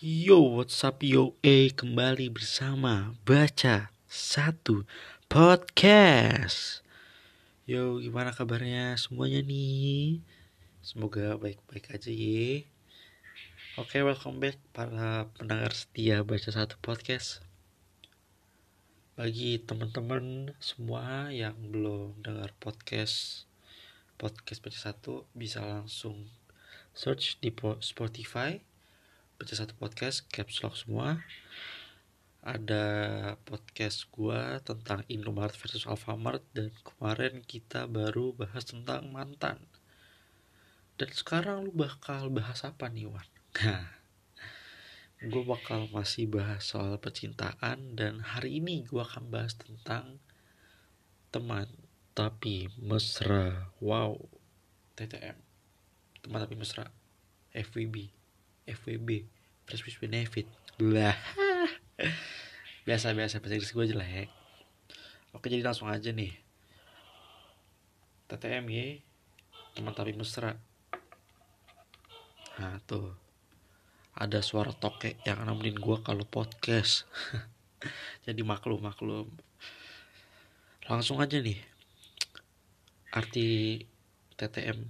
Yo, what's up yo? Eh, kembali bersama Baca Satu Podcast. Yo, gimana kabarnya semuanya nih? Semoga baik-baik aja ya. Oke, welcome back para pendengar setia Baca Satu Podcast. Bagi teman-teman semua yang belum dengar podcast podcast Baca Satu bisa langsung search di Spotify baca satu podcast caps lock semua ada podcast gua tentang Indomaret versus Alfamart dan kemarin kita baru bahas tentang mantan dan sekarang lu bakal bahas apa nih Wan? Nah, gue bakal masih bahas soal percintaan dan hari ini gue akan bahas tentang teman tapi mesra. Wow, TTM, teman tapi mesra, FWB. FWB Fresh with Benefit. Lah. Biasa-biasa bahasa Inggris gue jelek. Oke jadi langsung aja nih. TTM ya teman tapi mesra nah tuh. Ada suara tokek yang nemenin gue kalau podcast. Jadi maklum maklum langsung aja nih. Arti TTM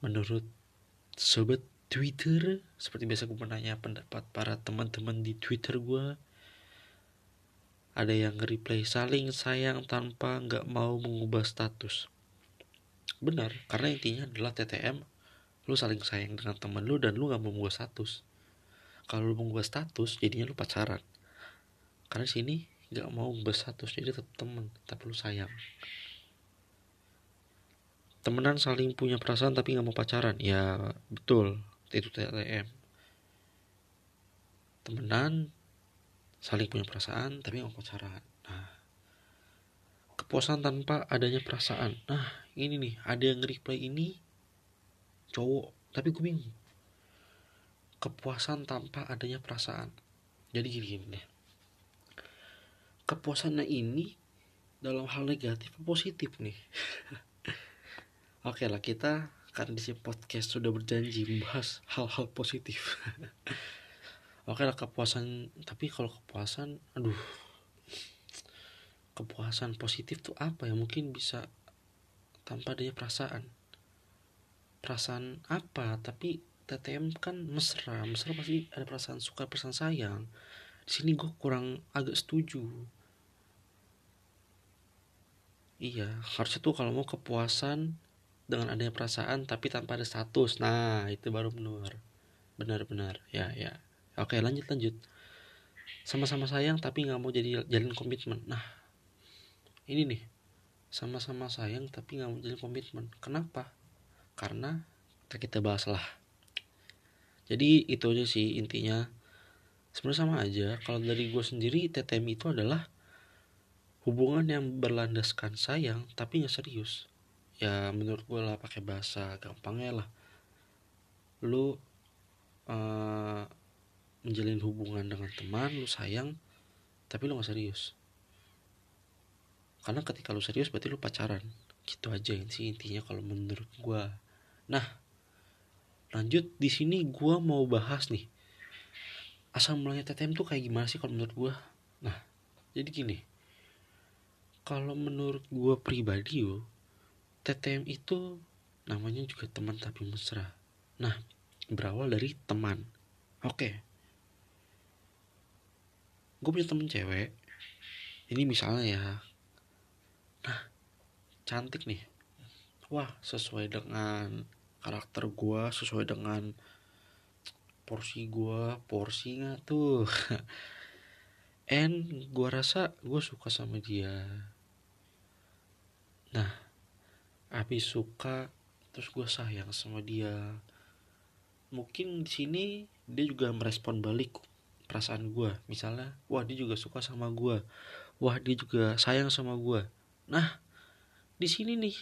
menurut sobat Twitter seperti biasa gue menanya pendapat para teman-teman di Twitter gue ada yang nge-replay saling sayang tanpa nggak mau mengubah status. Benar karena intinya adalah TTM lu saling sayang dengan temen lu dan lu nggak mau mengubah status. Kalau lu mengubah status jadinya lu pacaran. Karena sini nggak mau mengubah status jadi tetap temen tapi lu sayang. Temenan saling punya perasaan tapi nggak mau pacaran. Ya betul itu TTM temenan saling punya perasaan tapi nggak pacaran nah kepuasan tanpa adanya perasaan. Nah ini nih ada yang reply ini cowok tapi gue bingung. Kepuasan tanpa adanya perasaan. Jadi gini, gini deh. Kepuasannya ini dalam hal negatif positif nih? Oke lah kita karena di podcast sudah berjanji membahas hal-hal positif. Oke lah kepuasan tapi kalau kepuasan aduh. Kepuasan positif tuh apa ya? Mungkin bisa tanpa adanya perasaan. Perasaan apa? Tapi TTM kan mesra mesra pasti ada perasaan suka perasaan sayang. Di sini gue kurang agak setuju. Iya harusnya tuh kalau mau kepuasan dengan adanya perasaan tapi tanpa ada status. Nah itu baru benar. Benar-benar ya ya. Oke lanjut lanjut. Sama-sama sayang tapi nggak mau jadi jalan komitmen. Nah ini nih. Sama-sama sayang tapi nggak mau jadi komitmen. Kenapa? Karena kita bahas lah. Jadi itu aja sih intinya. Sebenarnya sama aja. Kalau dari gue sendiri TTM itu adalah hubungan yang berlandaskan sayang tapi nggak serius ya menurut gue lah pakai bahasa gampangnya lah. Lu uh, menjalin hubungan dengan teman lu sayang tapi lu gak serius. Karena ketika lu serius berarti lu pacaran. Gitu aja sih intinya kalau menurut gue nah lanjut di sini gue mau bahas nih. Asal mulanya TTM tuh kayak gimana sih kalau menurut gue nah jadi gini. Kalau menurut gue pribadi yo TTM itu namanya juga teman tapi mesra. Nah, berawal dari teman. Oke. Okay. Gue punya temen cewek. Ini misalnya ya. Nah, cantik nih. Wah, sesuai dengan karakter gue, sesuai dengan porsi gue, porsi gak tuh. And gue rasa gue suka sama dia. Nah, habis suka terus gue sayang sama dia. Mungkin di sini dia juga merespon balik perasaan gue misalnya wah dia juga suka sama gue wah dia juga sayang sama gue nah di sini nih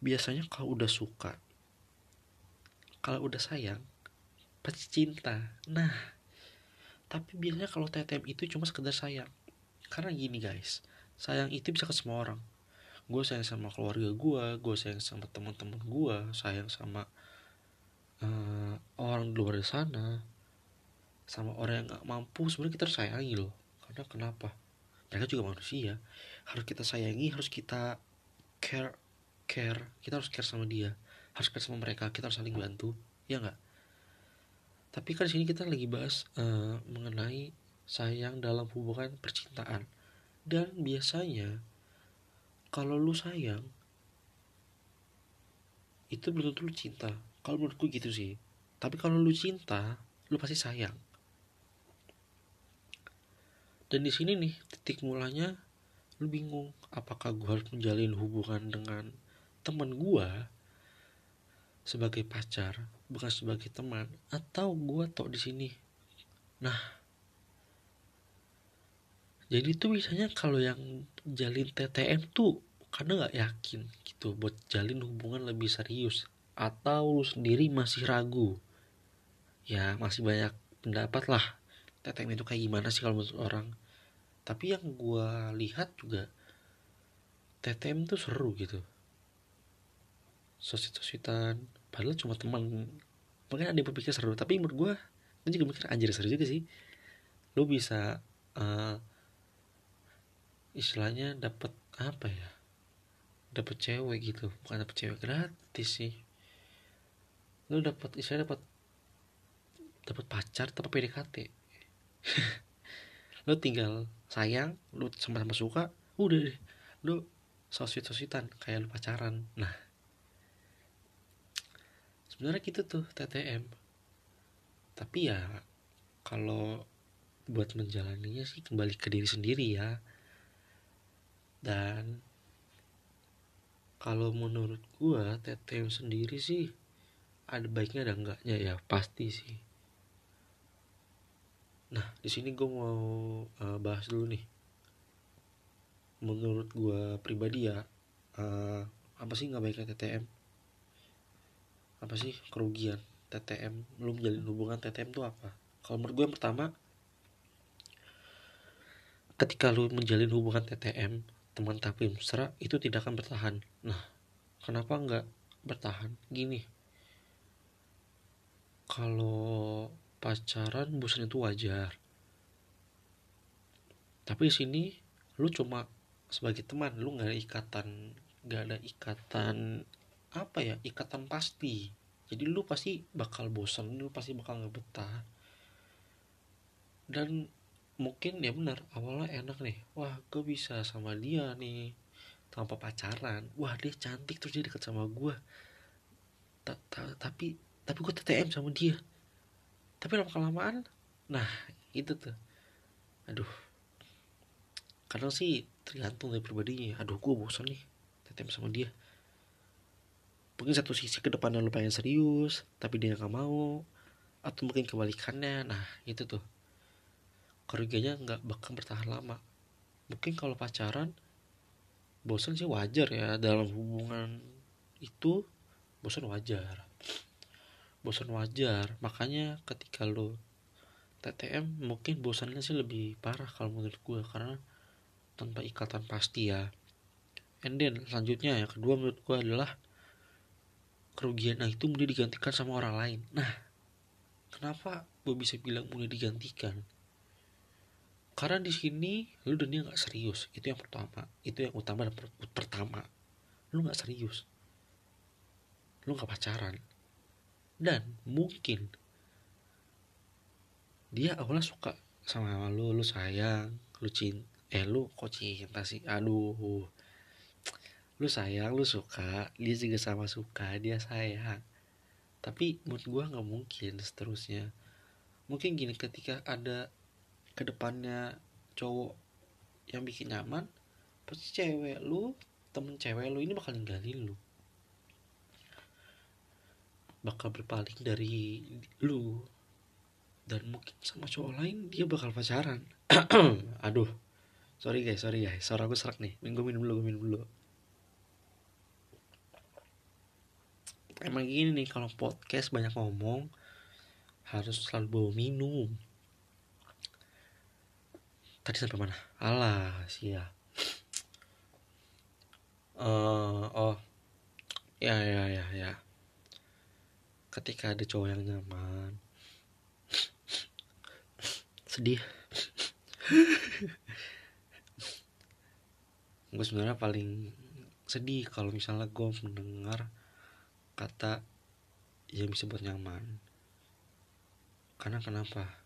biasanya kalau udah suka kalau udah sayang pasti cinta. Nah tapi biasanya kalau TTM itu cuma sekedar sayang. Karena gini guys sayang itu bisa ke semua orang gue sayang sama keluarga gue gue sayang sama teman-teman gue sayang sama uh, orang di luar sana sama orang yang nggak mampu sebenarnya kita harus sayangi loh. Karena kenapa? Mereka juga manusia. Harus kita sayangi harus kita care care kita harus care sama dia. Harus care sama mereka kita harus saling bantu. Ya nggak? Tapi kan sini kita lagi bahas uh, mengenai sayang dalam hubungan percintaan. Dan biasanya kalau lu sayang itu belum tentu lu cinta. Kalau menurutku gitu sih. Tapi kalau lu cinta lu pasti sayang. Dan di sini nih titik mulanya lu bingung apakah gue harus menjalin hubungan dengan teman gue sebagai pacar bukan sebagai teman atau gue tok di sini nah jadi tuh biasanya kalau yang jalin TTM tuh karena nggak yakin gitu buat jalin hubungan lebih serius atau lu sendiri masih ragu? Ya masih banyak pendapat lah. TTM itu kayak gimana sih kalau menurut orang? Tapi yang gue lihat juga TTM tuh seru gitu. Sosit-sositan padahal cuma teman mungkin ada yang berpikir seru tapi menurut gue gue juga mikir anjir seru juga sih. Lo bisa uh, istilahnya dapat apa ya? Dapat cewek gitu bukan dapat cewek gratis sih. Lo dapat istilahnya dapat dapat pacar tapi PDKT lo tinggal sayang lo sama-sama suka udah deh. Lo sosit-sositan kayak lo pacaran. Nah sebenarnya gitu tuh TTM tapi ya kalau buat menjalaninya sih kembali ke diri sendiri ya dan kalau menurut gua TTM sendiri sih ada baiknya ada enggaknya ya pasti sih. Nah di sini gue mau uh, bahas dulu nih. Menurut gua pribadi ya uh, apa sih nggak baiknya TTM apa sih kerugian TTM lu menjalin hubungan TTM itu apa? Kalau menurut gue yang pertama ketika lu menjalin hubungan TTM teman tapi mesra itu tidak akan bertahan. Nah kenapa nggak bertahan? Gini. Kalau pacaran bosan itu wajar. Tapi sini lu cuma sebagai teman lu nggak ada ikatan nggak ada ikatan apa ya ikatan pasti. Jadi lu pasti bakal bosan lu pasti bakal nggak betah. Dan mungkin ya benar awalnya enak nih. Wah gue bisa sama dia nih tanpa pacaran. Wah dia cantik terus dia deket sama gue ta -ta tapi tapi gue TTM sama dia. Tapi lama kelamaan nah itu tuh. Aduh. Kadang sih tergantung dari pribadinya. Aduh gue bosan nih TTM sama dia. Mungkin satu sisi ke depannya lu pengen serius tapi dia nggak mau atau mungkin kebalikannya. Nah itu tuh kerugiannya nggak bakal bertahan lama. Mungkin kalau pacaran bosan sih wajar ya. Dalam hubungan itu bosan wajar. Bosan wajar. Makanya ketika lo TTM mungkin bosannya sih lebih parah kalau menurut gue karena tanpa ikatan pasti ya. And then selanjutnya yang kedua menurut gue adalah kerugian nah itu mulai digantikan sama orang lain. Nah kenapa gue bisa bilang mulai digantikan karena di sini lu dan dia nggak serius. Itu yang pertama. Itu yang utama dan per pertama. Lu nggak serius. Lu nggak pacaran. Dan mungkin dia awalnya suka sama lu lu sayang lu cinta eh lu kok cinta sih? Aduh. Lu sayang lu suka. Dia juga sama suka dia sayang. Tapi menurut gue nggak mungkin seterusnya. Mungkin gini ketika ada ke depannya cowok yang bikin nyaman pasti cewek lu temen cewek lu ini bakal ninggalin lu. Bakal berpaling dari lu. Dan mungkin sama cowok lain dia bakal pacaran. Aduh. Sorry guys sorry guys. Suara gue serak nih. Minggu minum dulu gue minum dulu. Emang gini nih kalau podcast banyak ngomong harus selalu bawa minum tadi sampai mana? Alah sia. Uh, oh. Ya ya ya ya. Ketika ada cowok yang nyaman. Sedih. Gue sebenarnya paling sedih kalau misalnya gue mendengar kata yang bisa buat nyaman. Karena kenapa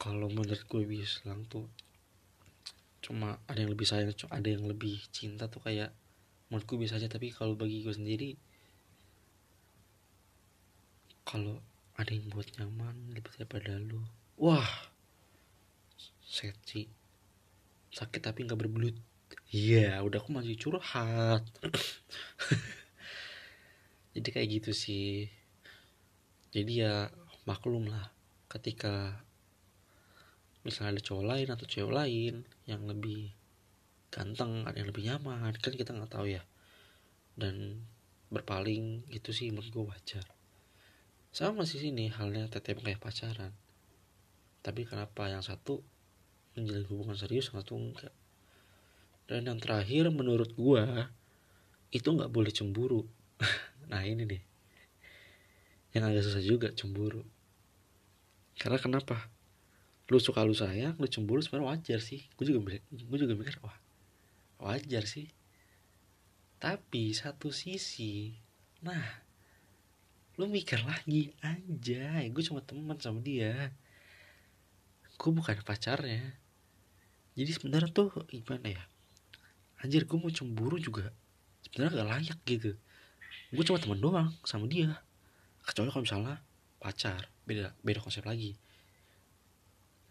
kalau menurut gue bilang tuh cuma ada yang lebih sayang ada yang lebih cinta tuh kayak menurut gue biasa aja. Tapi kalau bagi gue sendiri kalau ada yang buat nyaman lebih daripada lu wah seksi sakit tapi nggak berbelut. Iya yeah, udah aku masih curhat. Jadi kayak gitu sih. Jadi ya maklum lah ketika misalnya ada cowok lain atau cewek lain yang lebih ganteng ada yang lebih nyaman kan kita nggak tahu ya. Dan berpaling itu sih menurut gue wajar. Sama sih sini halnya tetep kayak pacaran. Tapi kenapa yang satu menjalin hubungan serius yang satu enggak? Dan yang terakhir menurut gue itu nggak boleh cemburu. Nah ini nih yang agak susah juga cemburu. Karena kenapa lu suka lu sayang lu cemburu sebenarnya wajar sih. Gue juga gue juga mikir wah wajar sih. Tapi satu sisi nah lu mikir lagi aja gue cuma teman sama dia. Gue bukan pacarnya. Jadi sebenarnya tuh gimana ya anjir gue mau cemburu juga sebenarnya gak layak gitu. Gue cuma teman doang sama dia. Kecuali kalau misalnya pacar beda beda konsep lagi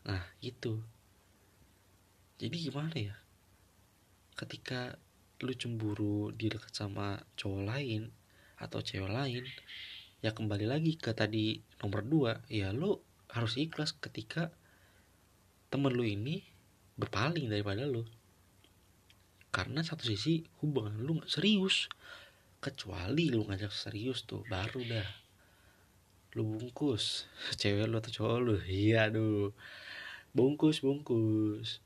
nah gitu. Jadi gimana ya? Ketika lu cemburu di dekat sama cowok lain atau cewek lain ya kembali lagi ke tadi nomor dua ya lu harus ikhlas ketika temen lu ini berpaling daripada lu. Karena satu sisi hubungan lu gak serius kecuali lu ngajak serius tuh baru dah lu bungkus cewek lu atau cowok lu. Iya aduh bungkus bungkus.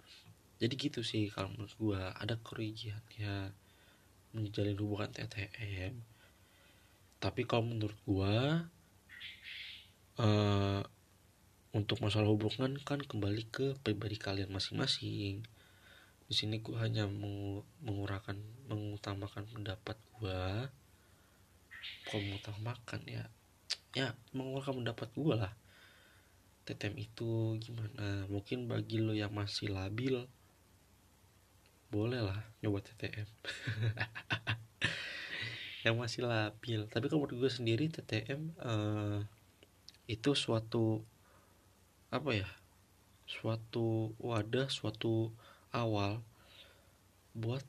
Jadi gitu sih kalau menurut gua. Ada kerugian ya menjalin hubungan TTM tapi kalau menurut gua uh, untuk masalah hubungan kan kembali ke pribadi kalian masing-masing. Di sini gua hanya mengurahkan mengutamakan pendapat gua. Kalau mengutamakan ya. Ya mengeluarkan pendapat gue lah TTM itu gimana? Mungkin bagi lo yang masih labil boleh lah nyoba TTM yang masih labil. Tapi kalau menurut gue sendiri TTM uh, eh, itu suatu apa ya suatu wadah suatu awal buat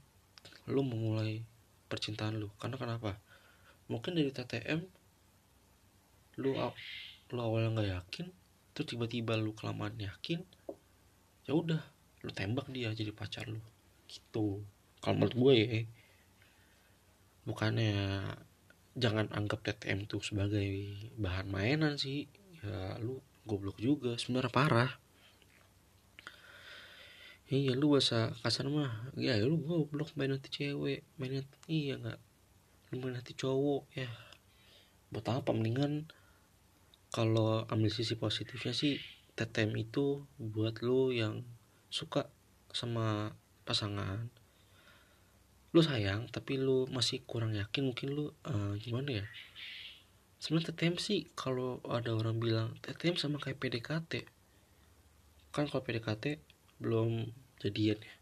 lo memulai percintaan lo. Karena kenapa? Mungkin dari TTM lu lu awalnya nggak yakin terus tiba-tiba lu kelamaan yakin ya udah lu tembak dia jadi pacar lu. Gitu. Kalau menurut gue ya bukannya jangan anggap TTM tuh sebagai bahan mainan sih. Ya lu goblok juga sebenarnya parah. Iya lu bahasa kasar mah ya lu goblok main nanti cewek main nanti iya nggak? Lu main nanti cowok ya. Buat apa mendingan kalau ambil sisi positifnya sih TTM itu buat lo yang suka sama pasangan. Lu sayang tapi lu masih kurang yakin mungkin lu uh, gimana ya? Sebenarnya TTM sih kalau ada orang bilang TTM sama kayak PDKT kan kalau PDKT belum jadian ya.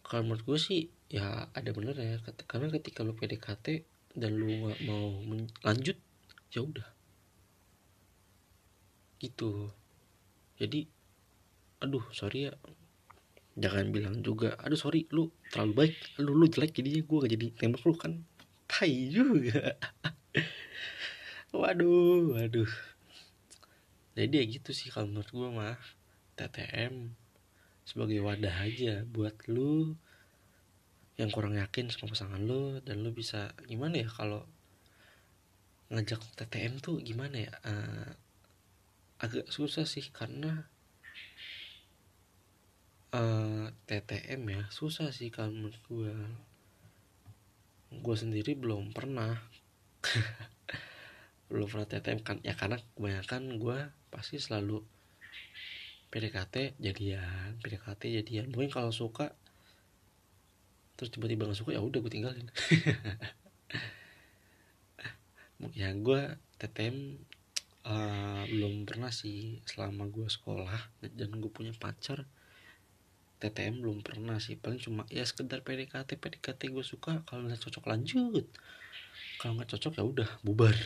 Kalau menurut gue sih ya ada bener ya karena ketika lu PDKT dan lu nggak mau lanjut ya udah gitu. Jadi aduh sorry ya. Jangan bilang juga aduh sorry lu terlalu baik lu lu jelek jadinya gue gak jadi tembak lu kan. Tai juga. Waduh waduh. Jadi ya gitu sih kalau menurut gue mah. TTM sebagai wadah aja buat lu yang kurang yakin sama pasangan lu dan lu bisa gimana ya kalau ngajak TTM tuh gimana ya? Uh, agak susah sih karena uh, eh, TTM ya susah sih kalau menurut gue gue sendiri belum pernah. Belum pernah TTM kan ya karena kebanyakan gue pasti selalu PDKT jadian PDKT jadian. Mungkin kalau suka terus tiba-tiba gak suka ya udah gue tinggalin. Ya gue TTM eh, belum pernah sih. Selama gue sekolah dan gue punya pacar TTM belum pernah sih. Paling cuma ya sekedar PDKT PDKT gue suka kalau nggak cocok lanjut. Kalau nggak cocok ya udah bubar.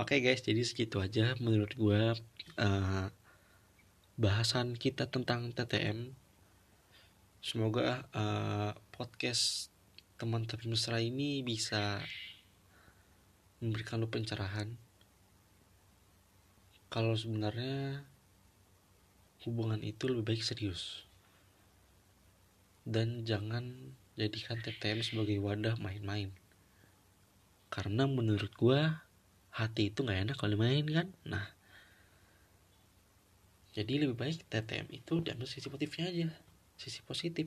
Oke okay guys jadi segitu aja menurut gue uh, bahasan kita tentang TTM semoga uh, podcast teman tapi mesra ini bisa memberikan lo pencerahan kalau sebenarnya hubungan itu lebih baik serius. Dan jangan jadikan TTM sebagai wadah main-main. Karena menurut gue hati itu nggak enak kalau main kan? Nah jadi lebih baik TTM itu diambil sisi positifnya aja. Sisi positif.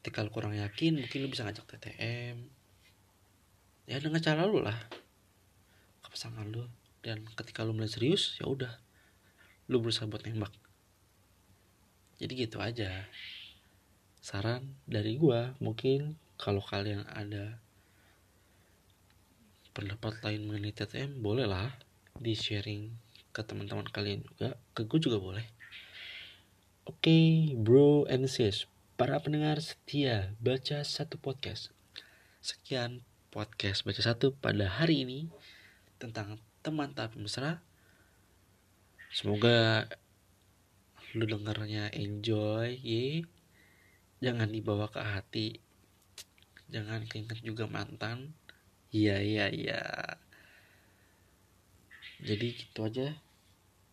Ketika lu kurang yakin mungkin lu bisa ngajak TTM ya dengan cara lu lah. Ke pasangan lu dan ketika lu mulai serius ya udah lu berusaha buat nembak. Jadi gitu aja. Saran dari gua mungkin kalau kalian ada pendapat lain mengenai TTM bolehlah di sharing ke teman-teman kalian juga. Ke gue juga boleh. Oke okay, bro and sis para pendengar setia baca satu podcast. Sekian podcast baca satu pada hari ini tentang teman tapi mesra. Semoga lu dengarnya enjoy ye. Jangan dibawa ke hati. Jangan keinget juga mantan. Iya iya iya. Jadi gitu aja.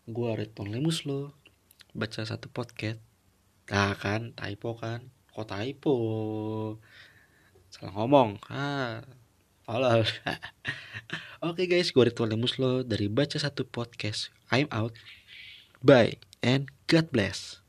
Gua Redpon Lemus lo. Baca satu podcast. Nah kan? Typo kan? Kok typo? Salah ngomong. Ah Halo. Oke okay guys, gue Ritual Lemus lo dari Baca Satu Podcast. I'm out. Bye and God bless.